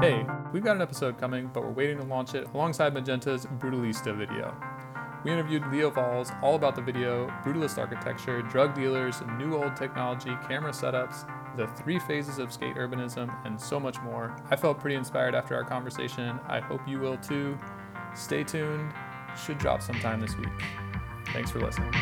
Hey, we've got an episode coming, but we're waiting to launch it alongside Magenta's Brutalista video. We interviewed Leo Valls all about the video, brutalist architecture, drug dealers, new old technology, camera setups, the three phases of skate urbanism, and so much more. I felt pretty inspired after our conversation. I hope you will too. Stay tuned, should drop sometime this week. Thanks for listening.